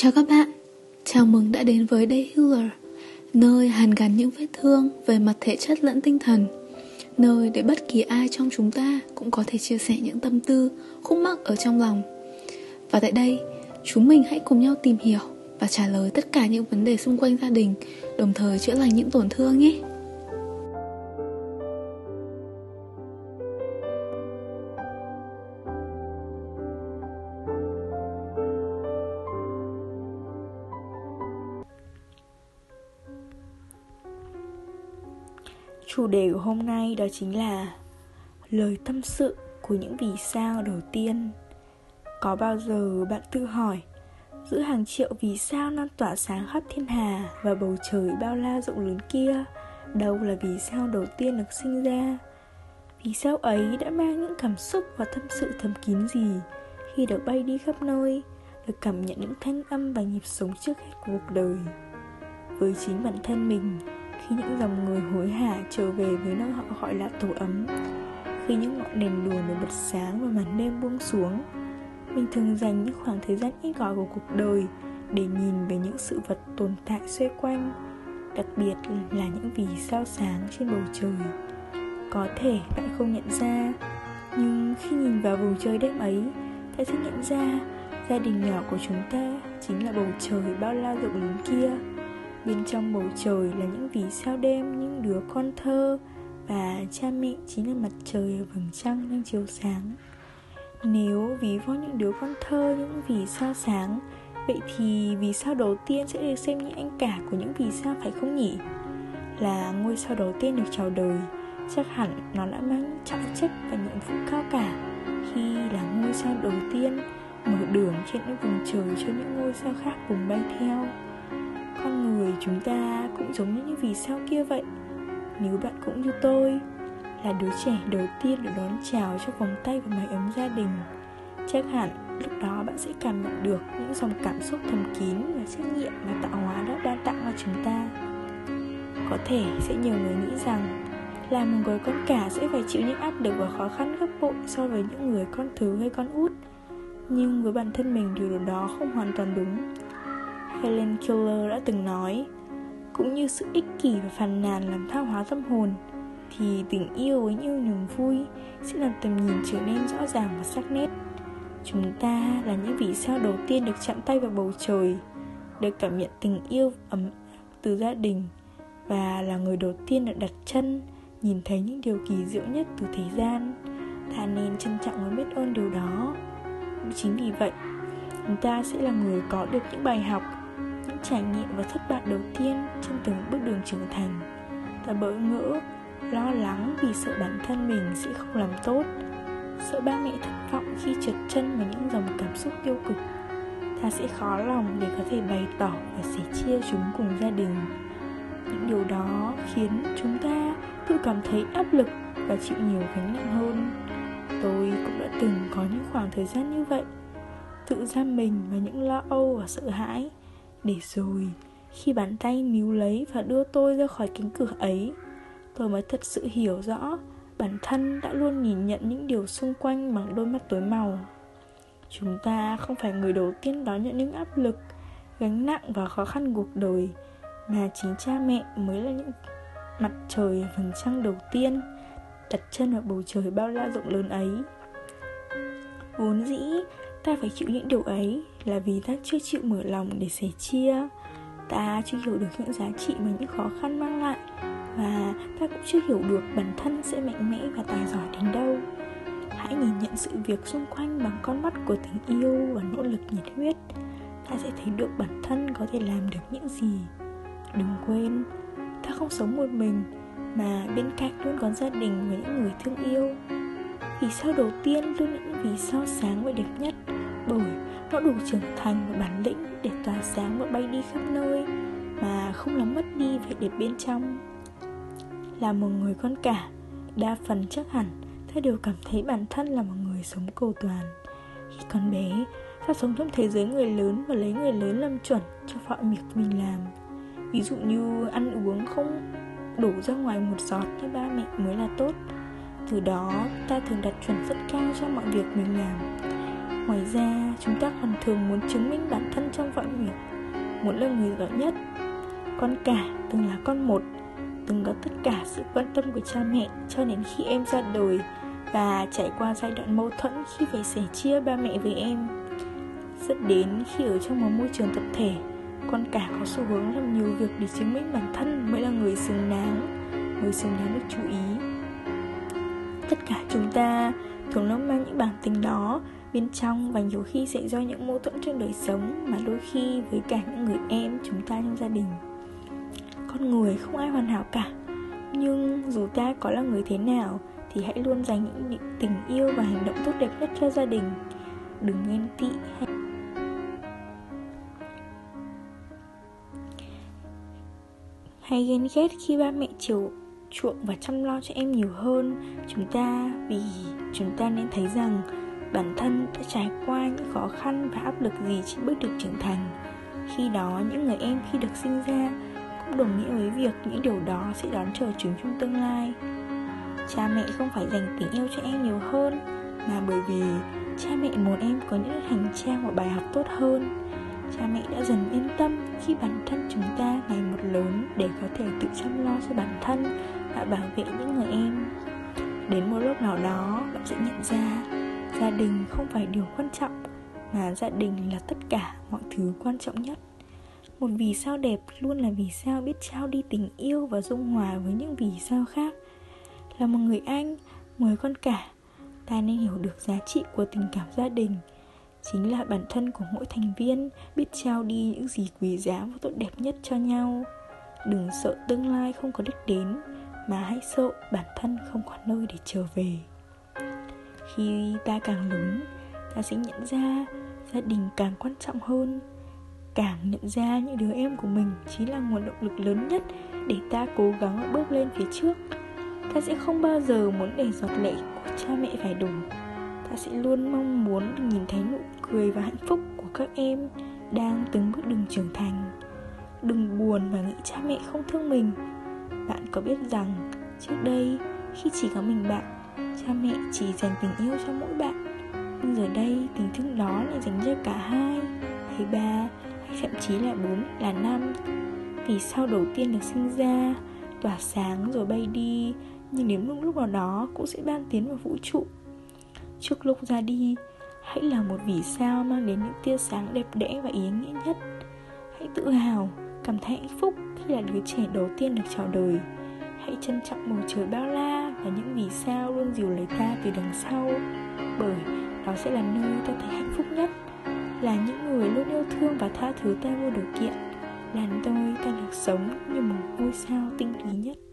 Chào các bạn, chào mừng đã đến với Day Healer Nơi hàn gắn những vết thương về mặt thể chất lẫn tinh thần. Nơi để bất kỳ ai trong chúng ta cũng có thể chia sẻ những tâm tư, khúc mắc ở trong lòng. Và tại đây, chúng mình hãy cùng nhau tìm hiểu và trả lời tất cả những vấn đề xung quanh gia đình Đồng thời chữa lành những tổn thương nhé. Chủ đề của hôm nay đó chính là lời tâm sự của những vì sao đầu tiên. Có bao giờ bạn tự hỏi giữa hàng triệu vì sao non tỏa sáng khắp thiên hà và bầu trời bao la rộng lớn kia, đâu là vì sao đầu tiên được sinh ra? Vì sao ấy đã mang những cảm xúc và tâm sự thầm kín gì khi được bay đi khắp nơi, được cảm nhận những thanh âm và nhịp sống trước hết cuộc đời? Với chính bản thân mình, khi những dòng người hối hả trở về với nơi họ gọi là tổ ấm. Khi những ngọn đèn đùa được bật sáng và màn đêm buông xuống, mình thường dành những khoảng thời gian ít gọi của cuộc đời để nhìn về những sự vật tồn tại xoay quanh, đặc biệt là những vì sao sáng trên bầu trời. Có thể bạn không nhận ra, nhưng khi nhìn vào vùng trời đêm ấy, ta sẽ nhận ra gia đình nhỏ của chúng ta chính là bầu trời bao la rộng lớn kia. Bên trong bầu trời là những vì sao đêm, những đứa con thơ Và cha mẹ chính là mặt trời và vầng trăng đang chiếu sáng Nếu ví von những đứa con thơ, những vì sao sáng Vậy thì vì sao đầu tiên sẽ được xem như anh cả của những vì sao phải không nhỉ? Là ngôi sao đầu tiên được chào đời Chắc hẳn nó đã mang trọng trách và nhiệm vụ cao cả Khi là ngôi sao đầu tiên mở đường trên những vùng trời cho những ngôi sao khác cùng bay theo con người chúng ta cũng giống như những vì sao kia vậy. Nếu bạn cũng như tôi, là đứa trẻ đầu tiên được đón chào cho vòng tay và mái ấm gia đình, chắc hẳn lúc đó bạn sẽ cảm nhận được những dòng cảm xúc thầm kín và trách nhiệm mà tạo hóa đã ban tặng cho chúng ta. Có thể sẽ nhiều người nghĩ rằng, là một người con cả sẽ phải chịu những áp lực và khó khăn gấp bội so với những người con thứ hay con út. Nhưng với bản thân mình, điều đó không hoàn toàn đúng. Helen Keller đã từng nói, Cũng như sự ích kỷ và phàn nàn làm thao hóa tâm hồn, Thì tình yêu với những niềm vui sẽ làm tầm nhìn trở nên rõ ràng và sắc nét. Chúng ta là những vì sao đầu tiên được chạm tay vào bầu trời, Được cảm nhận tình yêu ấm từ gia đình Và là người đầu tiên được đặt chân Nhìn thấy những điều kỳ diệu nhất từ thế gian. Ta nên trân trọng và biết ơn điều đó. Chính vì vậy, Chúng ta sẽ là người có được những bài học trải nghiệm và thất bại đầu tiên trên từng bước đường trưởng thành. Ta bỡ ngỡ, lo lắng vì sợ bản thân mình sẽ không làm tốt, sợ ba mẹ thất vọng khi trượt chân vào những dòng cảm xúc tiêu cực. Ta sẽ khó lòng để có thể bày tỏ và sẻ chia chúng cùng gia đình. Những điều đó khiến chúng ta tự cảm thấy áp lực và chịu nhiều gánh nặng hơn. Tôi cũng đã từng có những khoảng thời gian như vậy, tự giam mình vào những lo âu và sợ hãi để rồi, khi bàn tay níu lấy và đưa tôi ra khỏi cánh cửa ấy, tôi mới thật sự hiểu rõ bản thân đã luôn nhìn nhận những điều xung quanh bằng đôi mắt tối màu. Chúng ta không phải người đầu tiên đón nhận những áp lực, gánh nặng và khó khăn cuộc đời, mà chính cha mẹ mới là những mặt trời vầng trăng đầu tiên đặt chân vào bầu trời bao la rộng lớn ấy. Vốn dĩ, ta phải chịu những điều ấy là vì ta chưa chịu mở lòng để sẻ chia. Ta chưa hiểu được những giá trị mà những khó khăn mang lại và ta cũng chưa hiểu được bản thân sẽ mạnh mẽ và tài giỏi đến đâu. Hãy nhìn nhận sự việc xung quanh bằng con mắt của tình yêu và nỗ lực nhiệt huyết. Ta sẽ thấy được bản thân có thể làm được những gì. Đừng quên, ta không sống một mình, mà bên cạnh luôn có gia đình và những người thương yêu. Vì sao đầu tiên luôn những vì sao sáng và đẹp nhất bởi nó đủ trưởng thành và bản lĩnh để tỏa sáng và bay đi khắp nơi, mà không làm mất đi vẻ đẹp bên trong. Là một người con cả, đa phần chắc hẳn ta đều cảm thấy bản thân là một người sống cầu toàn. Khi còn bé, ta sống trong thế giới người lớn và lấy người lớn làm chuẩn cho mọi việc mình làm. Ví dụ như ăn uống không đổ ra ngoài một giọt như ba mẹ mới là tốt. Từ đó, ta thường đặt chuẩn rất cao cho mọi việc mình làm. Ngoài ra, chúng ta còn thường muốn chứng minh bản thân trong mọi việc Muốn là người giỏi nhất Con cả từng là con một Từng có tất cả sự quan tâm của cha mẹ Cho đến khi em ra đời Và trải qua giai đoạn mâu thuẫn khi phải sẻ chia ba mẹ với em. Dẫn đến khi ở trong một môi trường tập thể Con cả có xu hướng làm nhiều việc để chứng minh bản thân mới là người xứng đáng Người xứng đáng được chú ý. Tất cả chúng ta thường nó mang những bản tính đó bên trong và nhiều khi sẽ do những mâu thuẫn trong đời sống mà đôi khi với cả những người em, chúng ta trong gia đình. Con người không ai hoàn hảo cả, nhưng dù ta có là người thế nào thì hãy luôn dành những tình yêu và hành động tốt đẹp nhất cho gia đình. Đừng ghen tị hay hay ghen ghét khi ba mẹ chiều chuộng và chăm lo cho em nhiều hơn. Chúng ta vì chúng ta nên thấy rằng bản thân đã trải qua những khó khăn và áp lực gì trên bước đường trưởng thành. Khi đó, những người em khi được sinh ra cũng đồng nghĩa với việc những điều đó sẽ đón chờ chúng trong tương lai. Cha mẹ không phải dành tình yêu cho em nhiều hơn, mà bởi vì cha mẹ muốn em có những hành trang và bài học tốt hơn. Cha mẹ đã dần yên tâm khi bản thân chúng ta ngày một lớn để có thể tự chăm lo cho bản thân và bảo vệ những người em. Đến một lúc nào đó, bạn sẽ nhận ra gia đình không phải điều quan trọng, mà gia đình là tất cả mọi thứ quan trọng nhất. Một vì sao đẹp luôn là vì sao biết trao đi tình yêu và dung hòa với những vì sao khác. Là một người anh người con cả, ta nên hiểu được giá trị của tình cảm gia đình. Chính là bản thân của mỗi thành viên biết trao đi những gì quý giá và tốt đẹp nhất cho nhau. Đừng sợ tương lai không có đích đến, mà hãy sợ bản thân không có nơi để trở về khi ta càng lớn, ta sẽ nhận ra gia đình càng quan trọng hơn. Càng nhận ra những đứa em của mình chính là nguồn động lực lớn nhất để ta cố gắng bước lên phía trước. Ta sẽ không bao giờ muốn để giọt lệ của cha mẹ phải đổ. Ta sẽ luôn mong muốn được nhìn thấy nụ cười và hạnh phúc của các em đang từng bước đường trưởng thành. Đừng buồn và nghĩ cha mẹ không thương mình. Bạn có biết rằng trước đây, khi chỉ có mình bạn cha mẹ chỉ dành tình yêu cho mỗi bạn. Nhưng giờ đây, tình thương đó lại dành cho cả hai, hay ba, hay thậm chí là bốn, là năm. Vì sao đầu tiên được sinh ra, tỏa sáng rồi bay đi, nhưng đến lúc lúc nào đó cũng sẽ ban tiến vào vũ trụ. Trước lúc ra đi, hãy là một vì sao mang đến những tia sáng đẹp đẽ và ý nghĩa nhất. Hãy tự hào, cảm thấy hạnh phúc khi là đứa trẻ đầu tiên được chào đời. Hãy trân trọng bầu trời bao la và những vì sao luôn dìu lấy ta từ đằng sau. Bởi đó sẽ là nơi ta thấy hạnh phúc nhất, là những người luôn yêu thương và tha thứ ta vô điều kiện làm nơi ta được sống như một ngôi sao tinh túy nhất.